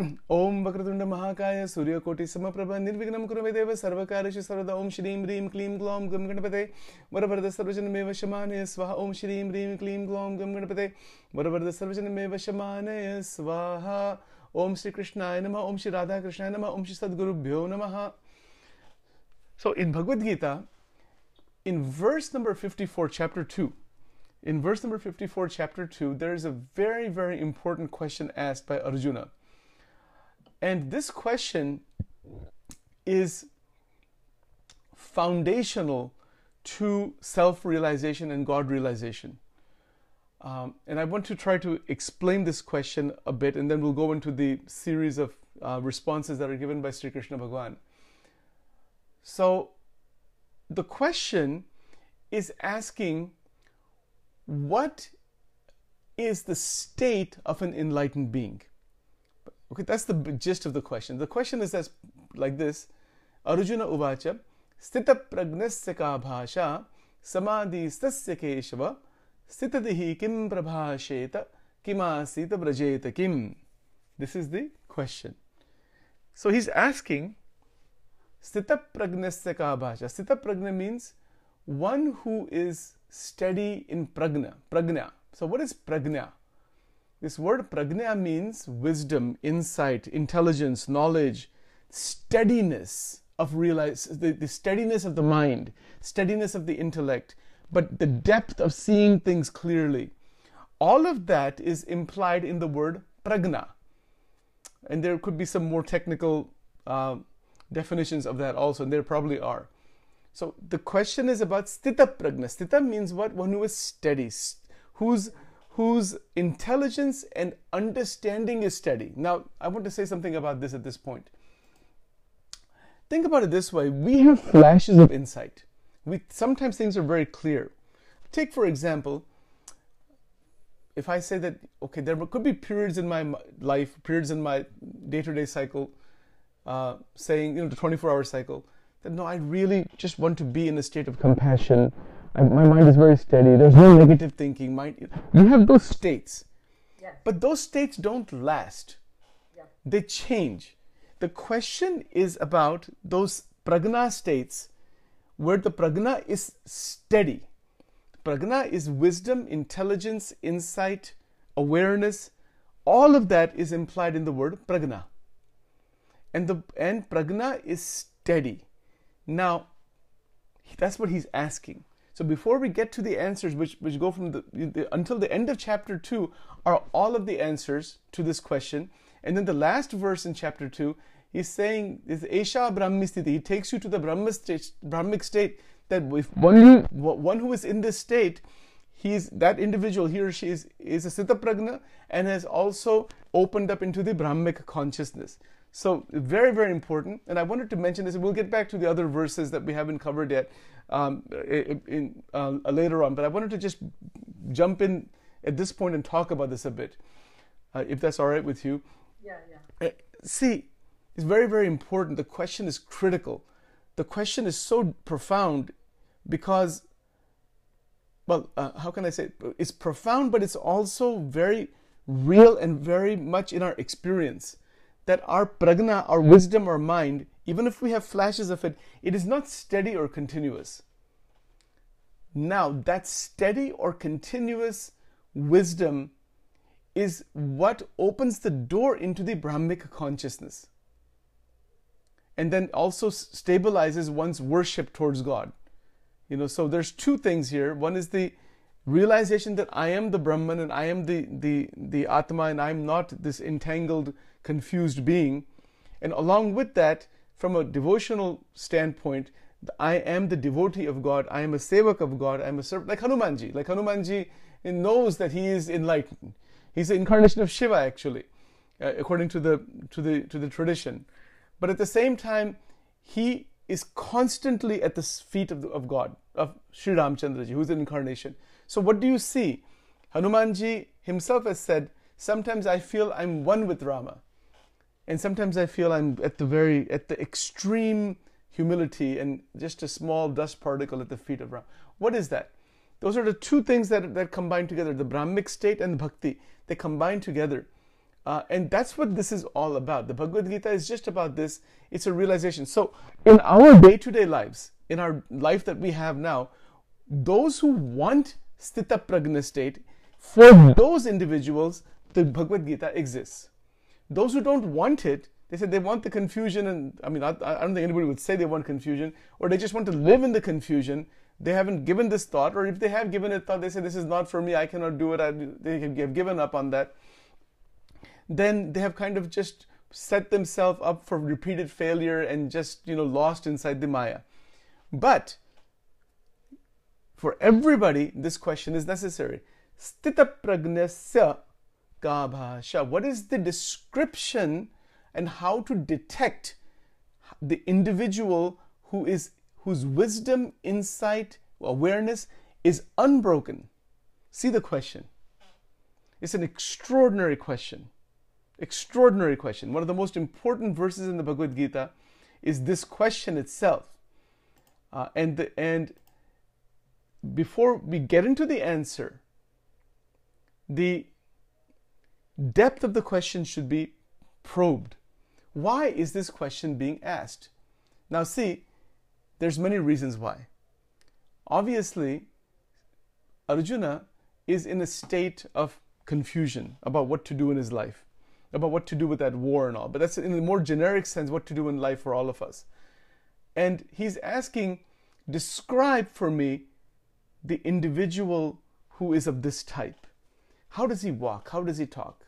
ओम वक्रतुंड महाकाय सूर्यकोटि समप्रभ निर्विघ्नं कुरु मे देव सर्वकार्येषु सर्वदा ओम श्रीं ह्रीं क्लीं ग्लौं गं गणपते। वरवरद सर्वजनमेव शमानय स्वाहा। ओम श्रीं ह्रीं क्लीं ग्लौं गं गणपते। वरवरद सर्वजनमेव शमानय स्वाहा। ओम श्री कृष्णाय नमः। ओम श्री राधा कृष्णाय नमः। ओम श्री सद्गुरुभ्यो नमः। So in Bhagavad Gita, in verse number 54, chapter 2, in verse number 54, chapter 2, there is a very, very important question asked by Arjuna. And this question is foundational to self realization and God realization. Um, and I want to try to explain this question a bit, and then we'll go into the series of uh, responses that are given by Sri Krishna Bhagavan. So, the question is asking what is the state of an enlightened being? Okay, that's the gist of the question. The question is as like this Arjuna Uvacha Stita Pragnasya bhasha Samadhi stasya keshava Stitadihi kim prabhasheta Kimasita brajeta kim. This is the question. So he's asking Stita Pragnasya bhasha. Stita Pragna means one who is steady in pragna. Pragna. So what is pragna? This word pragna means wisdom, insight, intelligence, knowledge, steadiness of realize the, the steadiness of the mind, steadiness of the intellect, but the depth of seeing things clearly. All of that is implied in the word pragna. And there could be some more technical uh, definitions of that also, and there probably are. So the question is about stita pragna. Stita means what? One who is steady, whose whose intelligence and understanding is steady. Now, I want to say something about this at this point. Think about it this way: we have flashes of insight. We sometimes things are very clear. Take for example, if I say that okay, there could be periods in my life, periods in my day-to-day cycle, uh, saying you know the 24-hour cycle that no, I really just want to be in a state of compassion. I, my mind is very steady. There's no negative thinking. Mind, you have those states, Yes. but those states don't last. Yeah. They change. The question is about those pragna states where the pragna is steady. Pragna is wisdom, intelligence, insight, awareness. All of that is implied in the word pragna. And the and pragna is steady. Now, that's what he's asking. So before we get to the answers, which, which go from the, the, until the end of chapter two, are all of the answers to this question. And then the last verse in chapter two, he's saying is Esha Brahmistiti. He takes you to the Brahma state, Brahmic state. That if one one who is in this state, he's that individual, he or she is is a Sthita Pragna and has also opened up into the Brahmic consciousness. So very, very important. And I wanted to mention this. We'll get back to the other verses that we haven't covered yet um, in, in uh, later on. But I wanted to just jump in at this point and talk about this a bit, uh, if that's all right with you. Yeah, yeah. Uh, see, it's very, very important. The question is critical. The question is so profound because, well, uh, how can I say? It? It's profound, but it's also very real and very much in our experience that our pragna, our wisdom, our mind, even if we have flashes of it, it is not steady or continuous. Now, that steady or continuous wisdom is what opens the door into the Brahmic consciousness and then also stabilizes one's worship towards God. You know, so there's two things here. One is the realization that I am the Brahman and I am the, the, the Atma and I'm not this entangled, confused being. And along with that, from a devotional standpoint, I am the devotee of God. I am a sevak of God. I am a servant, like Hanumanji. Like Hanumanji knows that he is enlightened. He's the incarnation of Shiva, actually, uh, according to the to the to the tradition. But at the same time, he is constantly at the feet of, the, of God, of Sri Ramchandraji, who is the incarnation. So what do you see? Hanumanji himself has said, sometimes I feel I'm one with Rama. And sometimes I feel I'm at the very, at the extreme humility and just a small dust particle at the feet of Rama. What is that? Those are the two things that, that combine together, the Brahmic state and the bhakti. They combine together. Uh, and that's what this is all about. The Bhagavad Gita is just about this. It's a realization. So, in our day to day lives, in our life that we have now, those who want Sthita Pragna state, for those individuals, the Bhagavad Gita exists. Those who don't want it, they said they want the confusion, and I mean, I, I don't think anybody would say they want confusion, or they just want to live in the confusion. They haven't given this thought, or if they have given it thought, they say, This is not for me, I cannot do it, I, they have given up on that. Then they have kind of just set themselves up for repeated failure and just, you know, lost inside the Maya. But for everybody, this question is necessary. Sthita pragnasya ka bhasha. What is the description and how to detect the individual who is whose wisdom, insight, awareness is unbroken? See the question. It's an extraordinary question. Extraordinary question. One of the most important verses in the Bhagavad Gita is this question itself. Uh, and the, and before we get into the answer, the depth of the question should be probed. Why is this question being asked? Now, see, there's many reasons why. Obviously, Arjuna is in a state of confusion about what to do in his life, about what to do with that war and all. But that's in a more generic sense what to do in life for all of us. And he's asking, describe for me the individual who is of this type. How does he walk? How does he talk?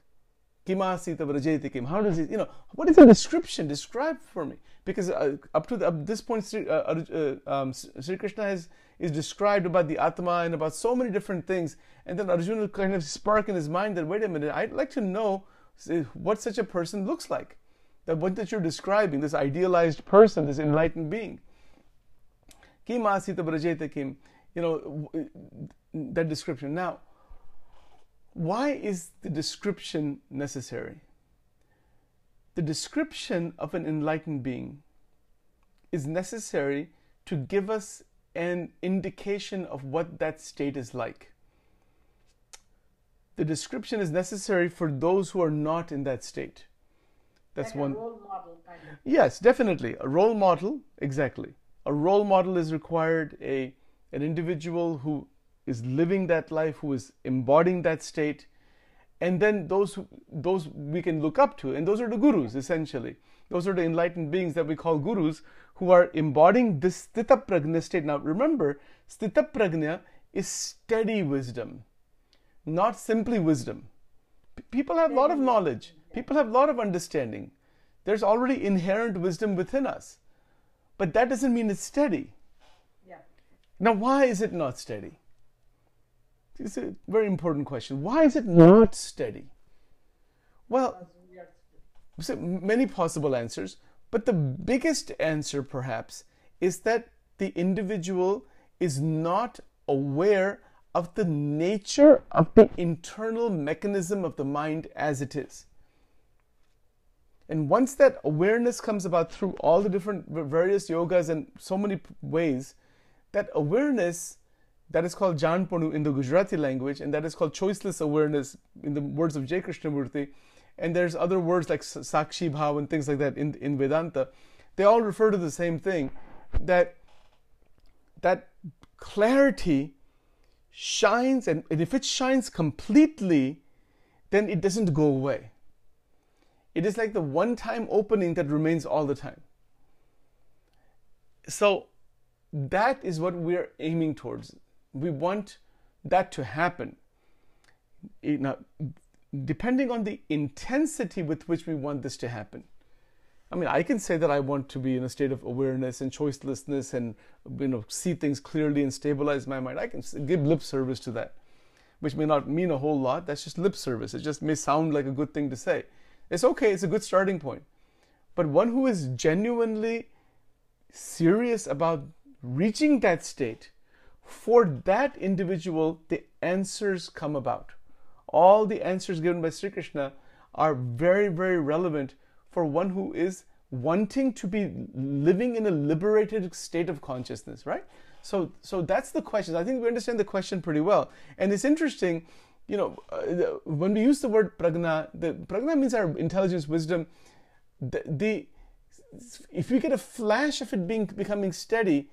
Kimasita vrajeti kim. How does it, you know, what is the description? Describe for me. Because uh, up to the, up this point, Sri, uh, uh, um, Sri Krishna has, is described about the Atma and about so many different things. And then Arjuna kind of spark in his mind that, wait a minute, I'd like to know what such a person looks like. That what that you're describing, this idealized person, this enlightened being. Kimasita vrajeti kim. You know, that description. Now, why is the description necessary? The description of an enlightened being is necessary to give us an indication of what that state is like. The description is necessary for those who are not in that state. That's like one. role model, kind of. Yes, definitely. A role model, exactly. A role model is required, a, an individual who is living that life, who is embodying that state, and then those those we can look up to, and those are the gurus essentially. Those are the enlightened beings that we call gurus who are embodying this sthita prajna state. Now remember, sthita prajna is steady wisdom, not simply wisdom. P- people have a lot of knowledge. People have a lot of understanding. There's already inherent wisdom within us. But that doesn't mean it's steady. Yeah. Now, why is it not steady? It's a very important question. Why is it not steady? Well, so many possible answers, but the biggest answer perhaps is that the individual is not aware of the nature of the internal mechanism of the mind as it is. And once that awareness comes about through all the different various yogas and so many ways, that awareness that is called Janpanu in the Gujarati language, and that is called choiceless awareness in the words of J. Krishnamurti. And there's other words like Sakshi Bhav and things like that in, in Vedanta. They all refer to the same thing that that clarity shines, and, and if it shines completely, then it doesn't go away. It is like the one time opening that remains all the time. So, that is what we're aiming towards we want that to happen. Now, depending on the intensity with which we want this to happen. I mean, I can say that I want to be in a state of awareness and choicelessness and you know see things clearly and stabilize my mind. I can give lip service to that, which may not mean a whole lot. That's just lip service. It just may sound like a good thing to say. It's okay. It's a good starting point. But one who is genuinely serious about reaching that state for that individual, the answers come about. All the answers given by Sri Krishna are very, very relevant for one who is wanting to be living in a liberated state of consciousness, right? So, so that's the question. I think we understand the question pretty well. And it's interesting you know, uh, when we use the word pragna, the pragna means our intelligence, wisdom. The, the if we get a flash of it being becoming steady,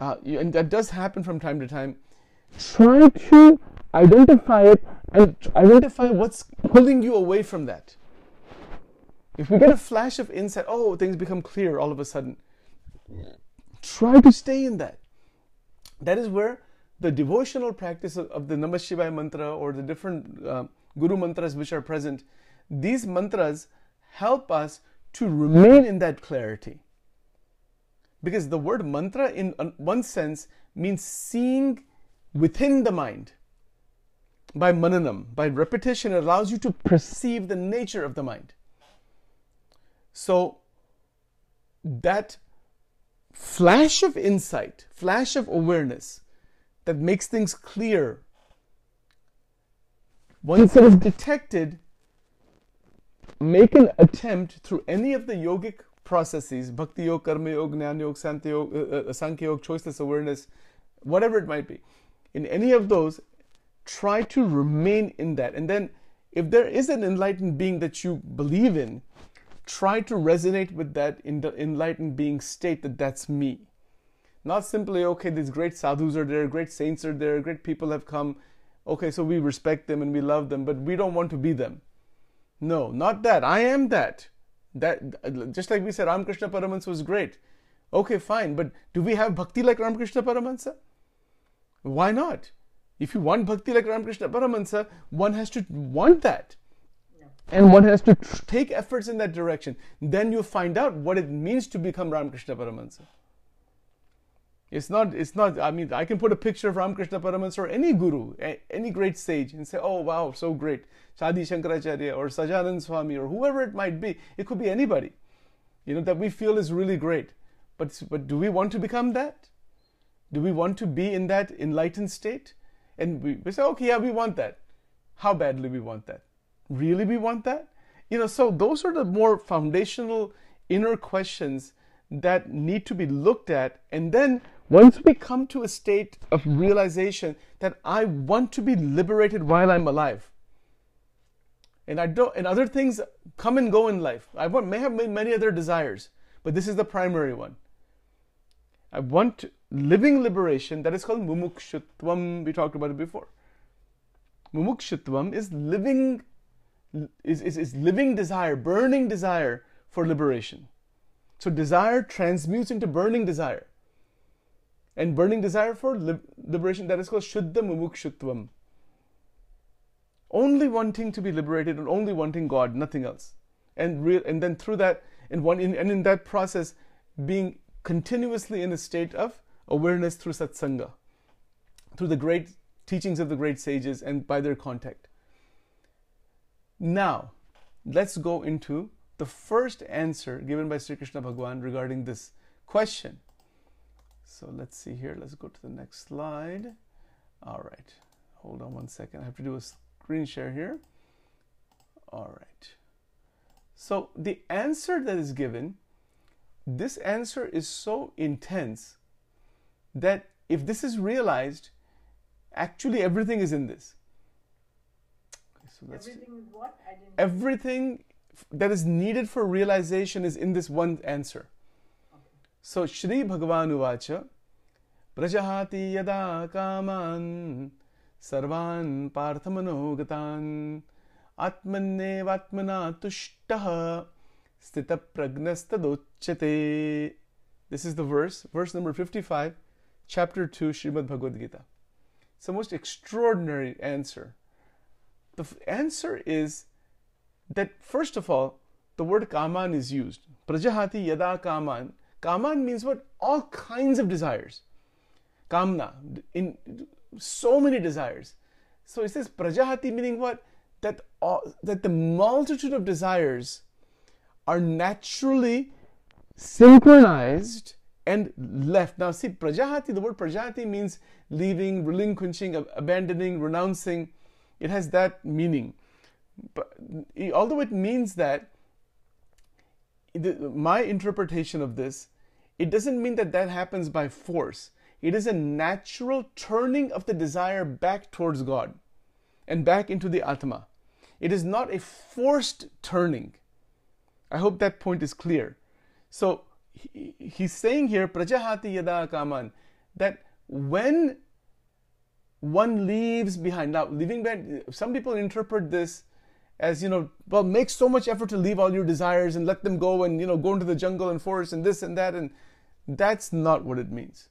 uh, and that does happen from time to time, try to identify it and identify what's pulling you away from that. If we get a flash of insight, oh, things become clear all of a sudden. Try to stay in that. That is where the devotional practice of, of the Namah Shivaya mantra or the different uh, Guru mantras which are present, these mantras help us to remain in that clarity. Because the word mantra, in one sense, means seeing within the mind. By mananam, by repetition, it allows you to perceive the nature of the mind. So, that flash of insight, flash of awareness that makes things clear, once it is detected, make an attempt through any of the yogic processes bhakti yoga, karma yoga, jnana yoga, sankhya yoga, uh, uh, sankhya yoga, choiceless awareness, whatever it might be. In any of those, try to remain in that. And then, if there is an enlightened being that you believe in, try to resonate with that in the enlightened being state that that's me. Not simply, okay, these great sadhus are there, great saints are there, great people have come. Okay, so we respect them and we love them, but we don't want to be them. No, not that. I am that. That just like we said, Ramakrishna Paramahansa was great. Okay, fine, but do we have bhakti like Ramakrishna Paramahansa? Why not? If you want bhakti like Ramakrishna Paramahansa, one has to want that. And one has to take efforts in that direction. Then you find out what it means to become Ramakrishna Paramahansa. It's not, it's not, I mean, I can put a picture of Ramakrishna Paramahansa or any guru, any great sage, and say, oh wow, so great. Adi Shankaracharya or Sahajanand Swami or whoever it might be. It could be anybody, you know, that we feel is really great. But, but do we want to become that? Do we want to be in that enlightened state? And we, we say, okay, yeah, we want that. How badly we want that? Really, we want that? You know, so those are the more foundational inner questions that need to be looked at. And then once we come to a state of realization that I want to be liberated while I'm alive, and I don't, and other things come and go in life. I want, may have many other desires, but this is the primary one. I want living liberation that is called mumukshutvam. We talked about it before. Mumukshutvam is living is, is, is living desire, burning desire for liberation. So desire transmutes into burning desire. And burning desire for liberation, that is called Shuddha Mumukshutvam. Only wanting to be liberated and only wanting God, nothing else. And, real, and then through that, in one, in, and in that process, being continuously in a state of awareness through satsanga, through the great teachings of the great sages and by their contact. Now, let's go into the first answer given by Sri Krishna Bhagwan regarding this question. So let's see here. Let's go to the next slide. All right. Hold on one second. I have to do a screen share here. All right. So the answer that is given, this answer is so intense that if this is realized, actually everything is in this. Okay, so that's everything what? everything that is needed for realization is in this one answer. So Shri Bhagavan उवाच प्रजहाति यदा कामान, सर्वान पार्थ मनोगतान आत्मनेवात्मना तुष्ट स्थित प्रज्ञस्त दोच्यते this is the verse verse number 55 chapter two Shrimad Bhagavad Gita so most extraordinary answer the answer is that first of all the word कामान is use प्रजहाति यदा कामान Kaman means what? All kinds of desires. Kamna, in so many desires. So it says prajahati meaning what? That all, that the multitude of desires are naturally synchronized and left. Now see, prajahati, the word prajahati means leaving, relinquishing, abandoning, renouncing. It has that meaning. But although it means that, my interpretation of this, it doesn't mean that that happens by force. It is a natural turning of the desire back towards God. and back into the Atma. It is not a forced turning. I hope that point is clear. So he, he's saying here, Prajahati Yada Kaman, that when one leaves behind, now leaving behind, some people interpret this as, you know, well, make so much effort to leave all your desires and let them go and, you know, go into the jungle and forest and this and that. And that's not what it means.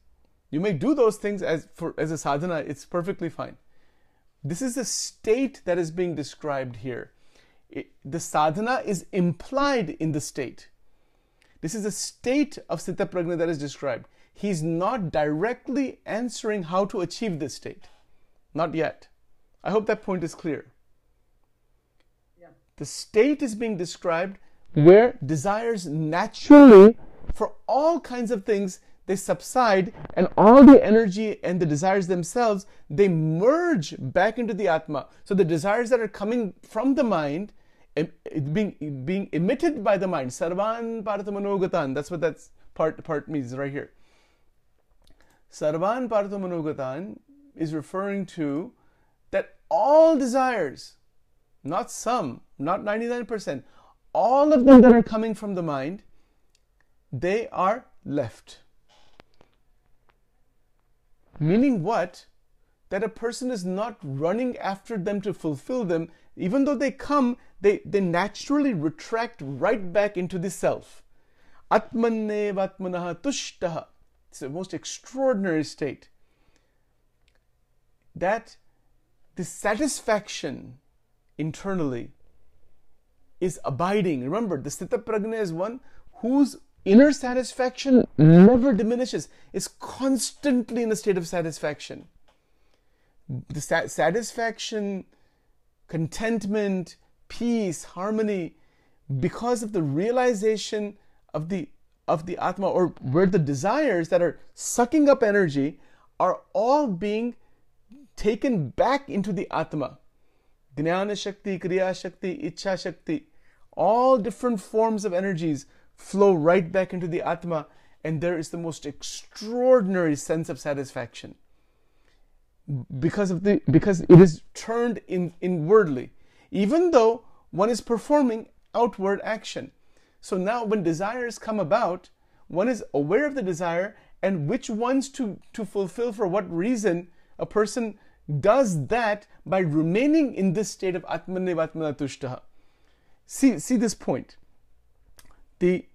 You may do those things as for as a sadhana, it's perfectly fine. This is the state that is being described here. It, the sadhana is implied in the state. This is a state of Siddha Prajna that is described. He's not directly answering how to achieve this state. Not yet. I hope that point is clear. The state is being described where desires naturally, for all kinds of things, they subside and all the energy and the desires themselves they merge back into the atma. So the desires that are coming from the mind being being emitted by the mind. Sarvan parthamanogatan that's what that part part means right here. Sarvan parthamanogatan is referring to that all desires not some not 99% all of them that are coming from the mind they are left Meaning what? That a person is not running after them to fulfill them. Even though they come, they, they naturally retract right back into the self. Atmanne vatmanaha tushtaha. It's the most extraordinary state. That the satisfaction internally is abiding. Remember, the Sthita Prajna is one whose inner satisfaction never diminishes, is constantly in a state of satisfaction. The satisfaction, contentment, peace, harmony, because of the realization of the of the Atma, or where the desires that are sucking up energy are all being taken back into the Atma. Jnana Shakti, Kriya Shakti, Icha Shakti, all different forms of energies flow right back into the Atma, and there is the most extraordinary sense of satisfaction. Because of the because it is turned in inwardly even though one is performing outward action. So now when desires come about one is aware of the desire and which ones to to fulfill for what reason a person does that by remaining in this state of atmanne see see this point the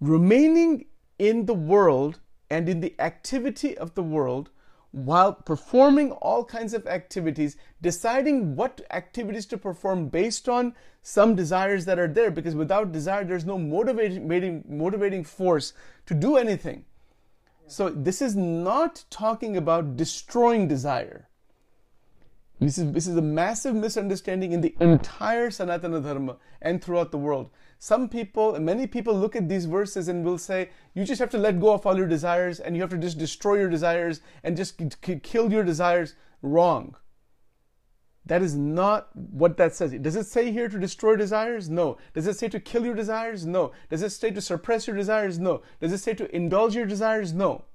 remaining in the world and in the activity of the world while performing all kinds of activities, deciding what activities to perform based on some desires that are there, because without desire, there's no motivating, motivating force to do anything. So, this is not talking about destroying desire. This is, this is a massive misunderstanding in the entire Sanatana Dharma and throughout the world. Some people, many people look at these verses and will say, you just have to let go of all your desires and you have to just destroy your desires and just kill your desires. Wrong. That is not what that says. Does it say here to destroy desires? No. Does it say to kill your desires? No. Does it say to suppress your desires? No. Does it say to indulge your desires? No.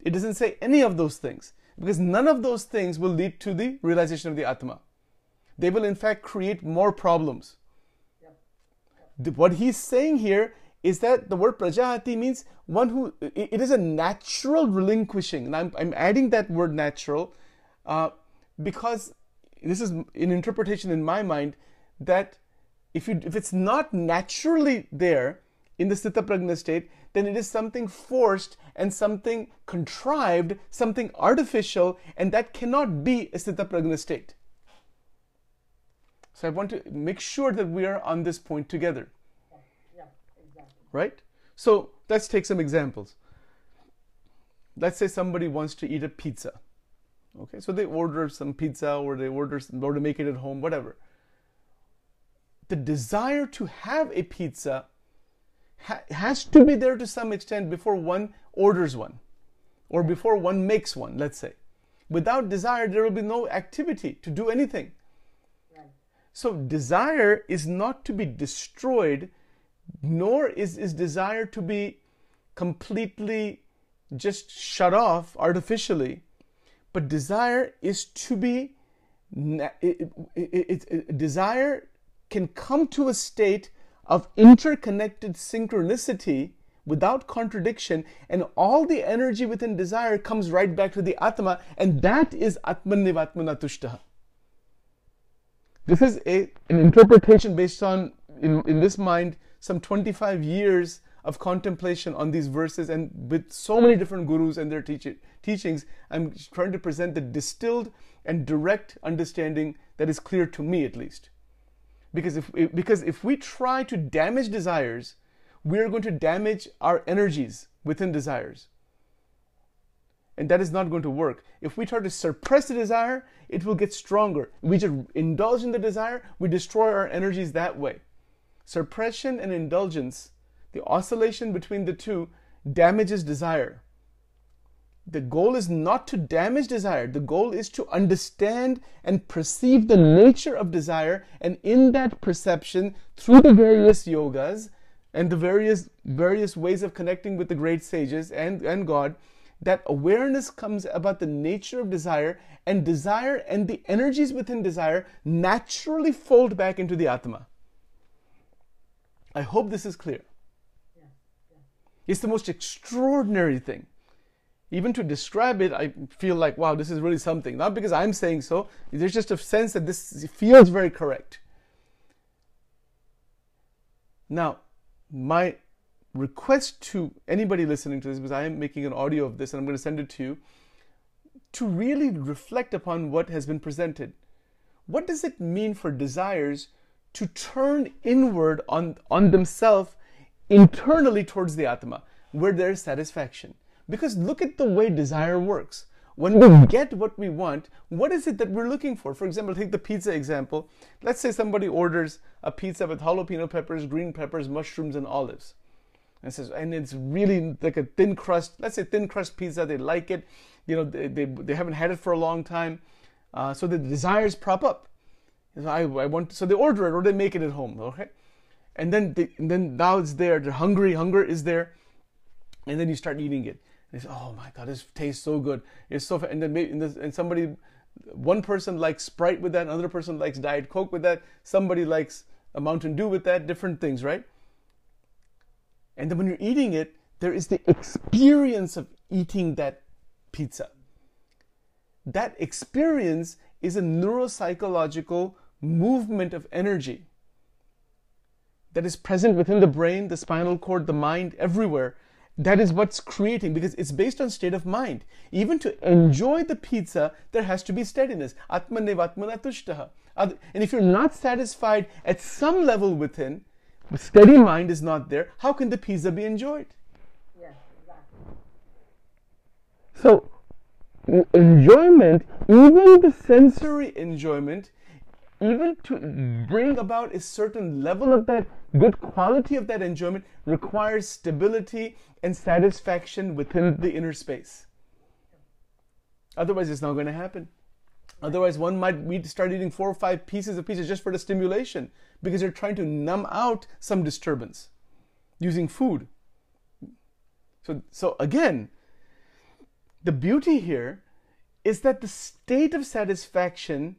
It doesn't say any of those things because none of those things will lead to the realization of the Atma. They will, in fact, create more problems. What he's saying here is that the word prajahati means one who it is a natural relinquishing. And i'm, I'm adding that word natural uh, because this is an interpretation in my mind that if you if it's not naturally there in the sthita prajna state then it is something forced and something contrived something artificial and that cannot be a Siddha prajna state so I want to make sure that we are on this point together. Yeah, exactly. Right? So let's take some examples. Let's say somebody wants to eat a pizza. Okay, so they order some pizza or they order some, or to make it at home, whatever. The desire to have a pizza ha- has to be there to some extent before one orders one or before one makes one, let's say. Without desire, there will be no activity to do anything. So desire is not to be destroyed, nor is, is desire to be completely just shut off artificially. But desire is to be it, it, it, desire can come to a state of interconnected synchronicity without contradiction, and all the energy within desire comes right back to the Atma, and that is Atman Nivatmanatushtaha. This is a, an interpretation based on, in, in this mind, some 25 years of contemplation on these verses, and with so many different gurus and their teach- teachings, I'm trying to present the distilled and direct understanding that is clear to me at least. Because if, because if we try to damage desires, we're going to damage our energies within desires. And that is not going to work. If we try to suppress the desire, it will get stronger. We just indulge in the desire, we destroy our energies that way. Suppression and indulgence, the oscillation between the two, damages desire. The goal is not to damage desire. The goal is to understand and perceive the nature of desire, and in that perception, through the various yogas and the various various ways of connecting with the great sages and, and God, that awareness comes about the nature of desire, and desire and the energies within desire naturally fold back into the Atma. I hope this is clear. It's the most extraordinary thing even to describe it, I feel like, wow, this is really something. Not because I'm saying so, there's just a sense that this feels very correct. Now, my request to anybody listening to this, because I am making an audio of this and I'm going to send it to you, to really reflect upon what has been presented. What does it mean for desires to turn inward on, on themselves internally towards the Atma, where there is satisfaction? Because look at the way desire works. When we get what we want, what is it that we're looking for? For example, take the pizza example. Let's say somebody orders a pizza with jalapeno peppers, green peppers, mushrooms, and olives. And says, and it's really like a thin crust, let's say thin crust pizza. They like it. You know, they, they, they haven't had it for a long time. Uh, so the desires prop up. So I, I want, so they order it or they make it at home. Okay. And then, they, and then now it's there. They're hungry. Hunger is there. And then you start eating it they say, "Oh my God, this tastes so good. It's so." And then maybe, and, this, and somebody, one person likes Sprite with that, another person likes Diet Coke with that, somebody likes a Mountain Dew with that, different things, right? And then when you're eating it, there is the experience of eating that pizza. That experience is a neuropsychological movement of energy that is present within the brain, the spinal cord, the mind, everywhere that is what's creating because it's based on state of mind. Even to enjoy the pizza, there has to be steadiness. Atmanevatmanatushtaha. And if you're not satisfied at some level within, steady mind is not there, how can the pizza be enjoyed? Yes, exactly. So, enjoyment, even the sensory enjoyment, even to bring about a certain level of that good quality of that enjoyment requires stability and satisfaction within the inner space. Otherwise, it's not going to happen. Otherwise, one might start eating four or five pieces of pizza just for the stimulation because you're trying to numb out some disturbance using food. So, so again, the beauty here is that the state of satisfaction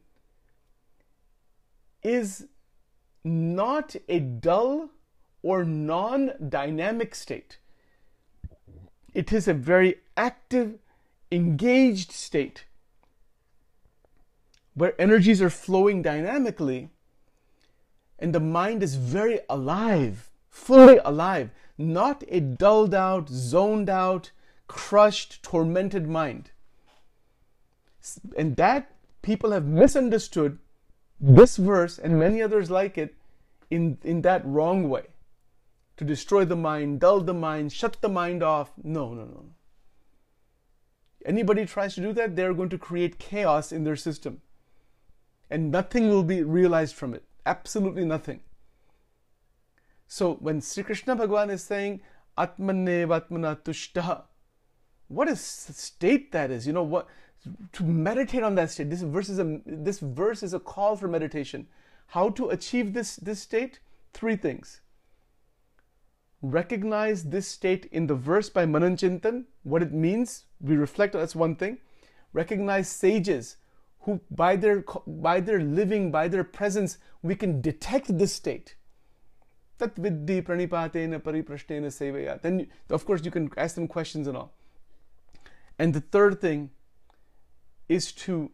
is not a dull or non dynamic state. It is a very active, engaged state where energies are flowing dynamically and the mind is very alive, fully alive, not a dulled out, zoned out, crushed, tormented mind. And that people have misunderstood this verse and many others like it in, in that wrong way to destroy the mind, dull the mind, shut the mind off. No, no, no. Anybody tries to do that, they're going to create chaos in their system. And nothing will be realized from it. Absolutely nothing. So when Sri Krishna Bhagavan is saying Atmanne Vatmana Tushtaha, what a state that is. You know what to meditate on that state. This verse is a this verse is a call for meditation. How to achieve this this state? Three things. Recognize this state in the verse by Mananchintan, what it means. We reflect. on That's one thing. Recognize sages who by their by their living, by their presence, we can detect this state. Tat viddi pranipatena pariprashnena sevaya. Then, of course, you can ask them questions and all. And the third thing is to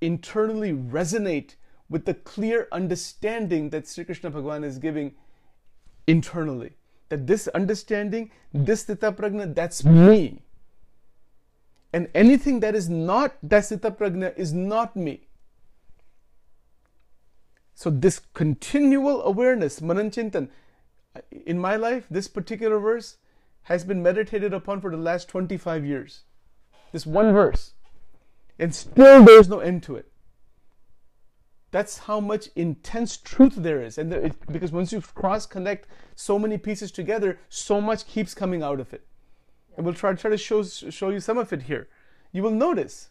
internally resonate with the clear understanding that Sri Krishna Bhagavan is giving internally. That this understanding, this Sthita Pragna, that's me. And anything that is not that Dasita Pragna is not me. So, this continual awareness, Manan Chintan, in my life, this particular verse has been meditated upon for the last 25 years. This one verse. And still there's no end to it. That's how much intense truth there is. And it, because once you cross connect so many pieces together, so much keeps coming out of it. And we'll try, try to show, show you some of it here. You will notice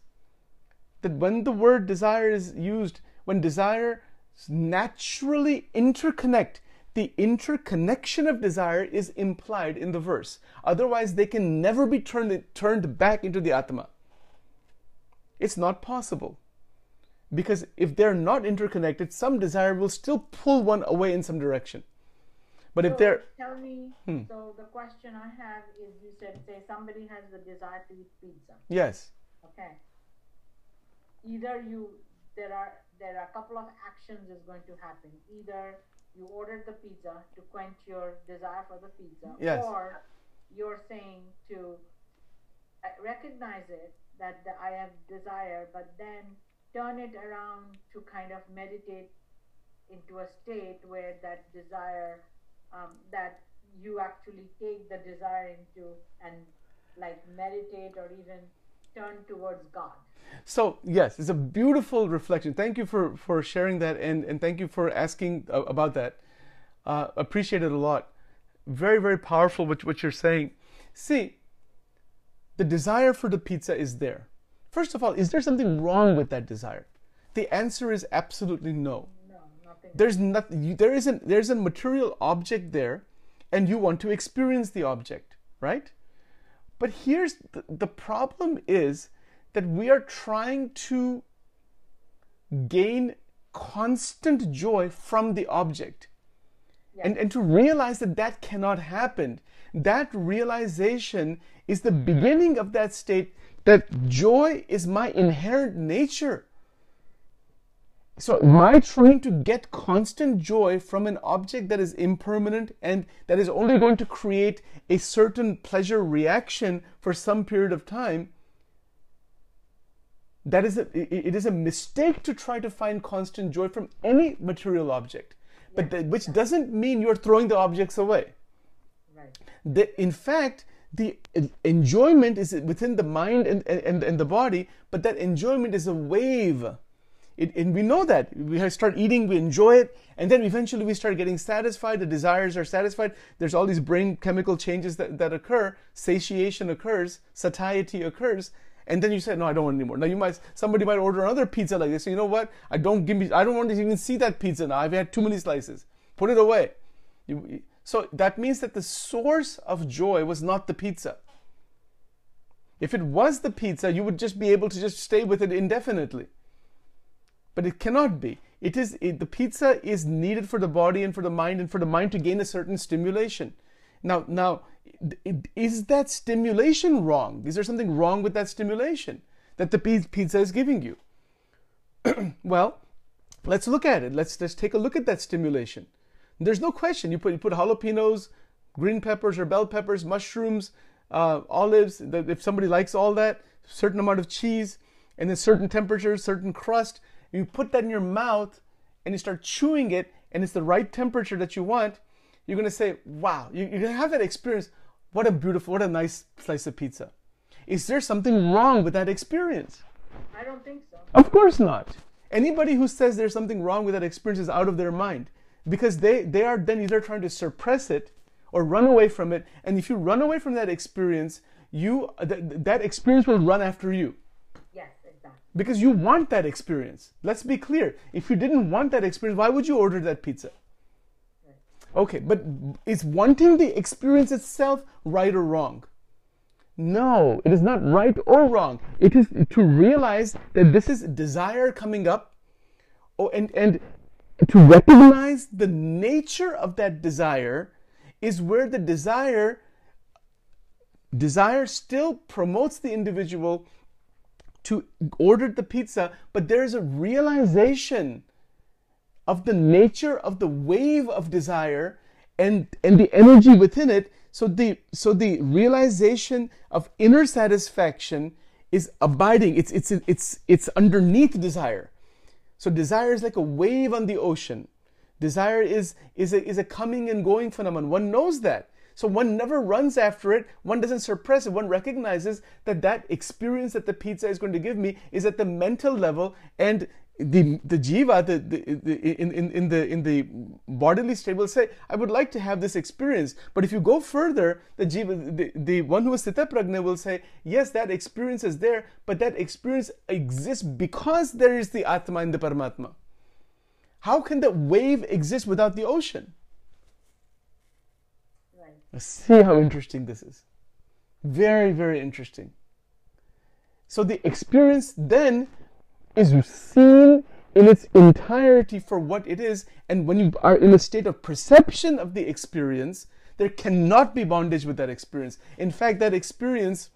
that when the word desire is used, when desire naturally interconnect, the interconnection of desire is implied in the verse. Otherwise, they can never be turned, turned back into the Atma. It's not possible. Because if they're not interconnected, some desire will still pull one away in some direction. But so if they're. Tell me, Hmm. so the question I have is you said, say somebody has the desire to eat pizza. Yes. Okay. Either you, there are, there are a couple of actions is going to happen. Either you ordered the pizza to quench your desire for the pizza, Yes. or you're saying to uh, recognize it that the, I have desire, but then turn it around to kind of meditate into a state where that desire, um, that you actually take the desire into and like meditate or even turn towards God. So yes, it's a beautiful reflection. Thank you for for sharing that, and and thank you for asking about that. Uh, appreciate it a lot. Very very powerful what what you're saying. See, the desire for the pizza is there. First of all, is there something wrong with that desire? The answer is absolutely no. No, nothing. There's nothing. You, there isn't. There's a material object there, and you want to experience the object, right? But here's the, the problem is that we are trying to gain constant joy from the object. And, and to realize that that cannot happen, that realization is the beginning of that state that joy is my inherent nature. So, my trying to get constant joy from an object that is impermanent and that is only going to create a certain pleasure reaction for some period of time, that is a, it is a mistake to try to find constant joy from any material object, but that, which doesn't mean you're throwing the objects away. Right. The, in fact, the enjoyment is within the mind and, and, and the body, but that enjoyment is a wave. It, and we know that. We start eating, we enjoy it, and then eventually we start getting satisfied, the desires are satisfied. There's all these brain chemical changes that, that occur, satiation occurs, satiety occurs, and then you say, No, I don't want anymore. Now you might somebody might order another pizza like this. So you know what? I don't give me I don't want to even see that pizza now. I've had too many slices. Put it away. You, so that means that the source of joy was not the pizza. If it was the pizza, you would just be able to just stay with it indefinitely. But it cannot be. It is it, the pizza is needed for the body and for the mind and for the mind to gain a certain stimulation. Now, now, is that stimulation wrong? Is there something wrong with that stimulation that the pizza is giving you? well, let's look at it. Let's let's take a look at that stimulation. There's no question. You put you put jalapenos, green peppers or bell peppers, mushrooms, uh, olives. If somebody likes all that, certain amount of cheese, and then certain temperature, certain crust, you put that in your mouth and you start chewing it, and it's the right temperature that you want. You're gonna say, "Wow!" You're gonna have that experience. What a beautiful, what a nice slice of pizza. Is there something wrong with that experience? I don't think so. Of course not. Anybody who says there's something wrong with that experience is out of their mind because they, they are then either trying to suppress it or run away from it. And if you run away from that experience, you th- that experience will run after you Yes, exactly. because you want that experience. Let's be clear. If you didn't want that experience, why would you order that pizza? Okay, but is wanting the experience itself right or wrong? No, it is not right or wrong. It is to realize that this is desire coming up oh, and, and to recognize the nature of that desire is where the desire desire still promotes the individual to order the pizza, but there's a realization of the nature of the wave of desire and, and the energy within it. So the, so the realization of inner satisfaction is abiding. It's, it's, it's, it's underneath desire. So desire is like a wave on the ocean. Desire is, is, a, is a coming and going phenomenon. One knows that. So one never runs after it. One doesn't suppress it. One recognizes that that experience that the pizza is going to give me is at the mental level and the the jiva the, the, the, in, in, in the in the bodily state will say i would like to have this experience. But if you go further the jiva the, the one who is sthita prajna will say yes that experience is there but that experience exists because there is the atma in the paramatma. How can the wave exist without the ocean? Right. see how interesting this is. Very very interesting. So the experience then is seen in its entirety for what it is. And when you are in a state of perception of the experience, there cannot be bondage with that experience. In fact, that experience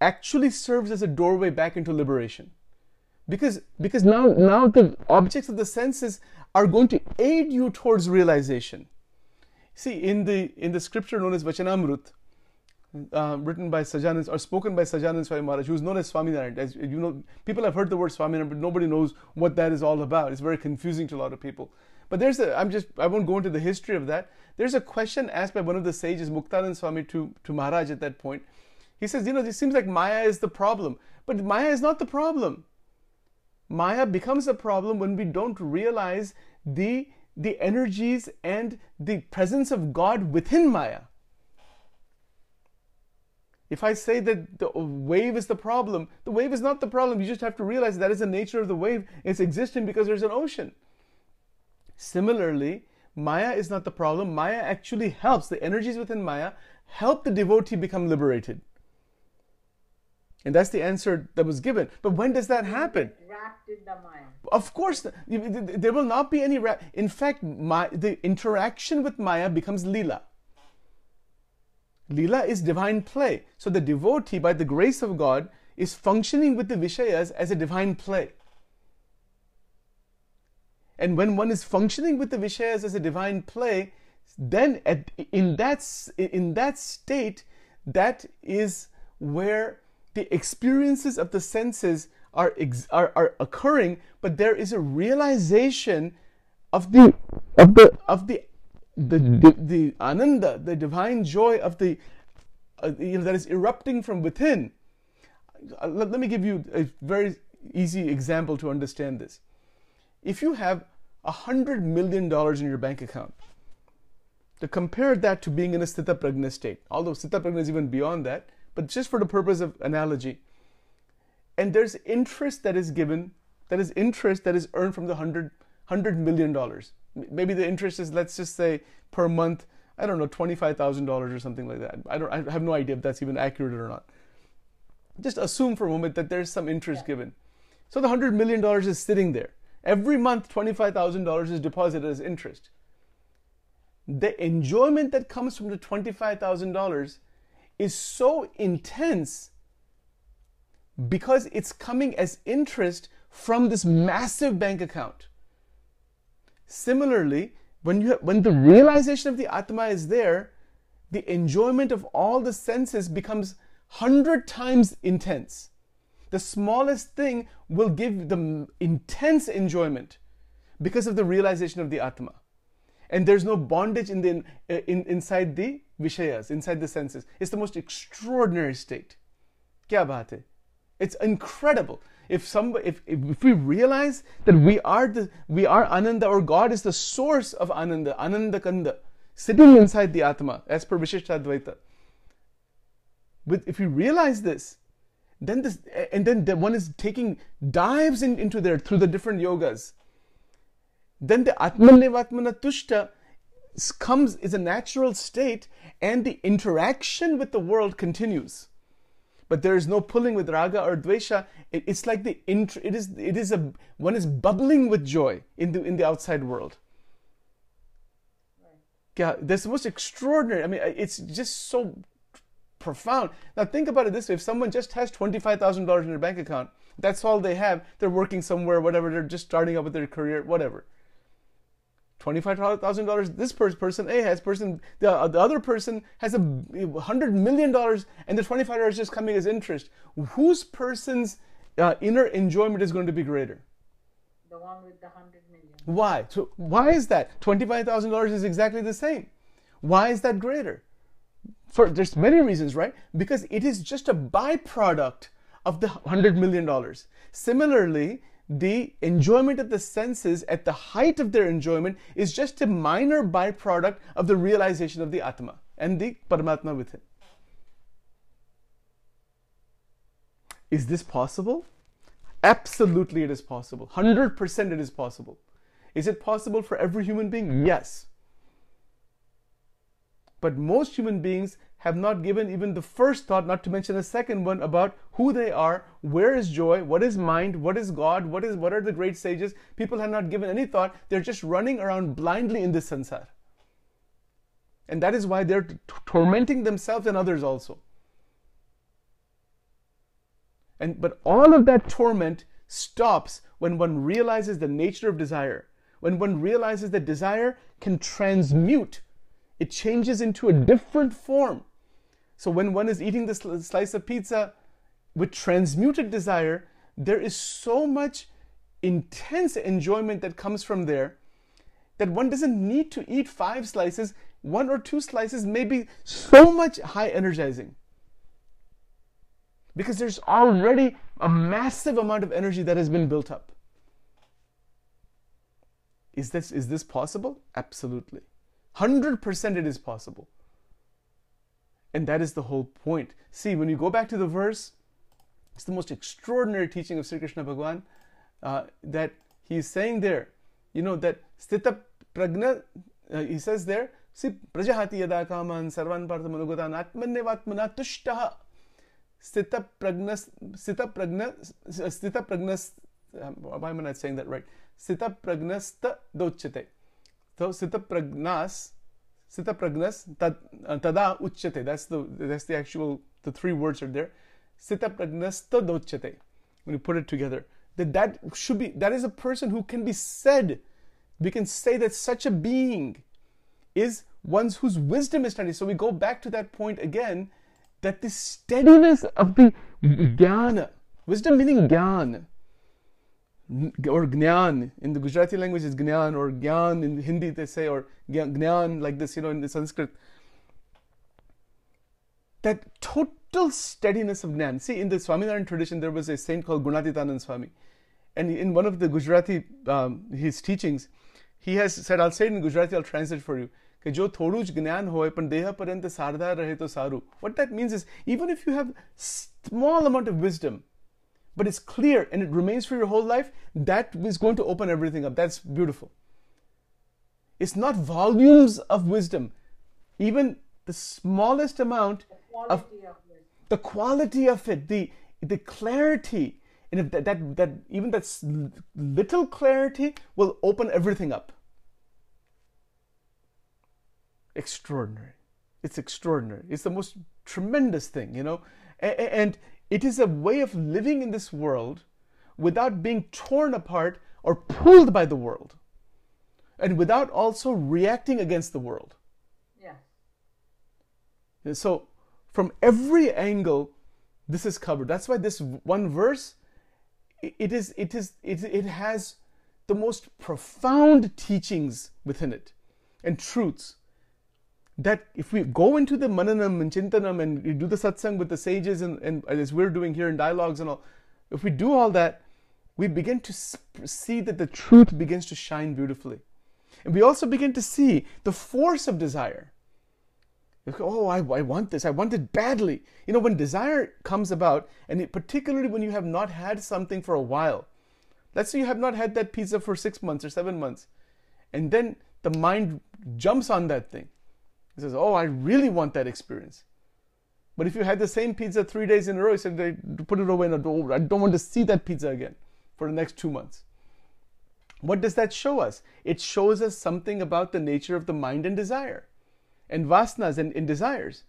actually serves as a doorway back into liberation. Because, because now, now the objects of the senses are going to aid you towards realization. See, in the, in the scripture known as Vachanamrut, uh, written by Sahajanand or spoken by Sahajanand Swami Maharaj, who is known as Swaminarayan. As you know, people have heard the word Swaminarayan, but nobody knows what that is all about. It's very confusing to a lot of people. But there's a, I'm just, I won't go into the history of that. There's a question asked by one of the sages, Muktanand Swami, to, to Maharaj at that point. He says, you know, it seems like Maya is the problem. But Maya is not the problem. Maya becomes a problem when we don't realize the, the energies and the presence of God within Maya. If I say that the wave is the problem, the wave is not the problem. You just have to realize that is the nature of the wave. It's existing because there's an ocean. Similarly, Maya is not the problem. Maya actually helps, the energies within Maya help the devotee become liberated. And that's the answer that was given. But when does that happen? Wrapped in the Maya. Of course, there will not be any. Ra- in fact, my, the interaction with Maya becomes lila. Lila is divine play. So the devotee, by the grace of God, is functioning with the Vishayas as a divine play. And when one is functioning with the Vishayas as a divine play, then at, in, that, in that state, that is where the experiences of the senses are, are, are occurring, but there is a realization of the, of the, of the the, the, the ananda, the divine joy of the, uh, you know, that is erupting from within. Uh, let, let me give you a very easy example to understand this. If you have a hundred million dollars in your bank account, to compare that to being in a sthita prajna state, although sthita prajna is even beyond that, but just for the purpose of analogy, and there's interest that is given, that is interest that is earned from the hundred hundred million dollars maybe the interest is let's just say per month i don't know $25000 or something like that. I don't i have no idea if that's even accurate or not. Just assume for a moment that there's some interest yeah. given. So the $100 million is sitting there. Every month $25000 is deposited as interest. The enjoyment that comes from the $25000 is so intense because it's coming as interest from this massive bank account Similarly, when, you, when the realization of the Atma is there, the enjoyment of all the senses becomes hundred times intense. The smallest thing will give the intense enjoyment because of the realization of the Atma. And there's no bondage in the, in, inside the Vishayas, inside the senses. It's the most extraordinary state. Kya baat hai? It's incredible if some if, if we realize that we are the we are ananda or god is the source of ananda ananda kanda sitting inside the atma as per vishishtadvaita But if we realize this then this and then the one is taking dives in, into there through the different yogas then the atmanevatmana tushta comes is a natural state and the interaction with the world continues but there is no pulling with raga or dvesha. It, it's like the int- it is it is a one is bubbling with joy in the in the outside world. Yeah that's the most extraordinary. I mean it's just so profound. Now think about it this way. If someone just has $25000 in their bank account that's all they have. They're working somewhere whatever. They're just starting up with their career whatever $25,000 this person A has person the, uh, the other person has a hundred million dollars and the 25 dollars just coming as interest. Whose person's uh, inner enjoyment is going to be greater? The one with the 100 million. Why? So why is that? $25,000 is exactly the same. Why is that greater? For there's many reasons right? Because it is just a byproduct of the 100 million dollars. Similarly the enjoyment of the senses at the height of their enjoyment is just a minor byproduct of the realization of the Atma and the Paramatma within. Is this possible? Absolutely, it is possible. 100% it is possible. Is it possible for every human being? Yes. But most human beings have not given even the first thought, not to mention a second one, about who they are, where is joy, what is mind, what is God, what is what are the great sages. People have not given any thought. They're just running around blindly in this sansar. And that is why they're t- tormenting themselves and others also. And but all of that torment stops when one realizes the nature of desire. When one realizes that desire can transmute, it changes into a different form so when one is eating this slice of pizza with transmuted desire, there is so much intense enjoyment that comes from there that one doesn't need to eat five slices. One or two slices may be so much high energizing. Because there's already a massive amount of energy that has been built up. Is this, is this possible? Absolutely. 100% it is possible. And that is the whole point. See, when you go back to the verse, it's the most extraordinary teaching of Sri Krishna Bhagwan uh, that he's saying there, you know, that Sthita Pragna, uh, he says there, see, Prajahati yada kaman sarvan parthamanugatan atmannevatmana tushtaha Sthita Pragna, Sthita Pragna, Sthita Pragna, um, why am I not saying that right? Stita Pragnasta dochate. So Stita Pragnas, Sita pragnas tad, uh, tada. That's the that's the actual the three words are there. Sita pragnas tadochate. When you put it together, that that should be that is a person who can be said. We can say that such a being is one's whose wisdom is steady. So we go back to that point again, that the steadiness of the jnana, wisdom meaning jnana, or Gnan. In the Gujarati language, is Gnan, or Gyan in Hindi, they say, or Gnan, like this, you know, in the Sanskrit. That total steadiness of Gnan. See, in the Swaminarayan tradition, there was a saint called Gunatitanand Swami. And in one of the Gujarati, um, his teachings, he has said, I'll say it in Gujarati, I'll translate for you. What that means is, even if you have small amount of wisdom, but it's clear and it remains for your whole life, that is going to open everything up. That's beautiful. It's not volumes of wisdom, even the smallest amount the of, of the quality of it, the the clarity, and if that, that that even that little clarity will open everything up. Extraordinary. It's extraordinary. It's the most tremendous thing, you know. And it is a way of living in this world without being torn apart or pulled by the world, and without also reacting against the world. Yeah. And so, from every angle, this is covered. That's why this one verse, it is, it is, it, it has the most profound teachings within it and truths that if we go into the mananam and chintanam and we do the satsang with the sages and, and as we're doing here in dialogues and all, if we do all that, we begin to see that the truth begins to shine beautifully. And we also begin to see the force of desire. Oh, I, I want this. I want it badly. You know, when desire comes about, and it, particularly when you have not had something for a while, let's say you have not had that pizza for six months or seven months, and then the mind jumps on that thing. It says, Oh, I really want that experience. But if you had the same pizza three days in a row, you said, they Put it away in a and I don't want to see that pizza again for the next two months. What does that show us? It shows us something about the nature of the mind and desire, and vasanas and, and desires.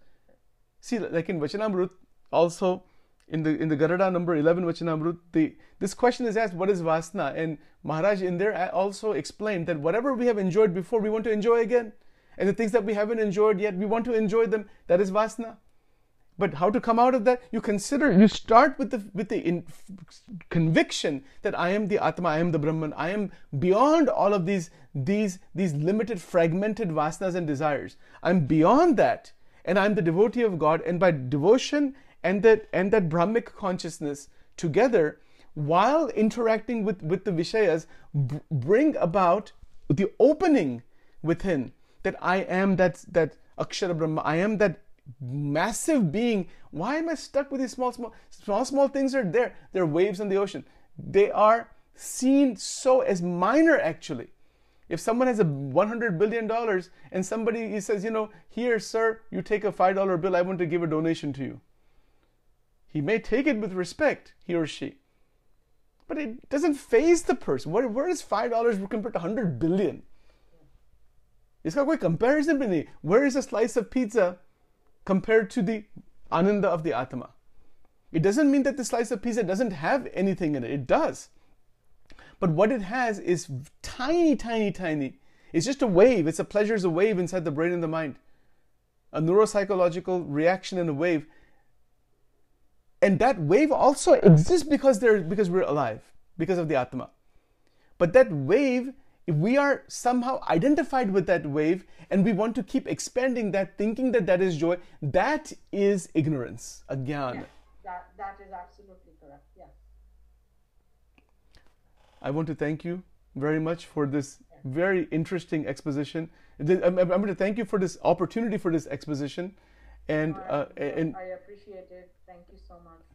See, like in Vachanamrut, also in the in the Gadhada number 11 Vachanamrut, the this question is asked, what is vasana? And Maharaj in there also explained that whatever we have enjoyed before, we want to enjoy again. And the things that we haven't enjoyed yet, we want to enjoy them. That is vasana. But how to come out of that? You consider, you start with the with the in, conviction that I am the Atma, I am the Brahman, I am beyond all of these these these limited, fragmented vasanas and desires. I'm beyond that, and I'm the devotee of God. And by devotion and that and that Brahmic consciousness together, while interacting with with the Vishayas, b- bring about the opening within that I am that that Akshara Brahma, I am that massive being. Why am I stuck with these small, small, small, small things are there? They're waves on the ocean. They are seen so as minor actually. If someone has a $100 billion and somebody he says, you know, here, sir, you take a $5 bill, I want to give a donation to you. He may take it with respect, he or she. But it doesn't phase the person. Where, where is $5 compared to 100 billion? इसका कोई comparison भी नहीं where is a slice of pizza compared to the ananda of the Atma. It doesn't mean that the slice of pizza doesn't have anything in it. It does. But what it has is tiny, tiny, tiny. It's just a wave. It's a pleasure is a wave inside the brain and the mind. A neuropsychological reaction in a wave. And that wave also exists because there because we're alive, because of the Atma. But that wave if we are somehow identified with that wave and we want to keep expanding that, thinking that that is joy, that is ignorance, agyan. Yes, that, that is absolutely correct. Yes. I want to thank you very much for this very interesting exposition. I'm, I'm going to thank you for this opportunity for this exposition. And, I, uh, and I appreciate it. Thank you so much.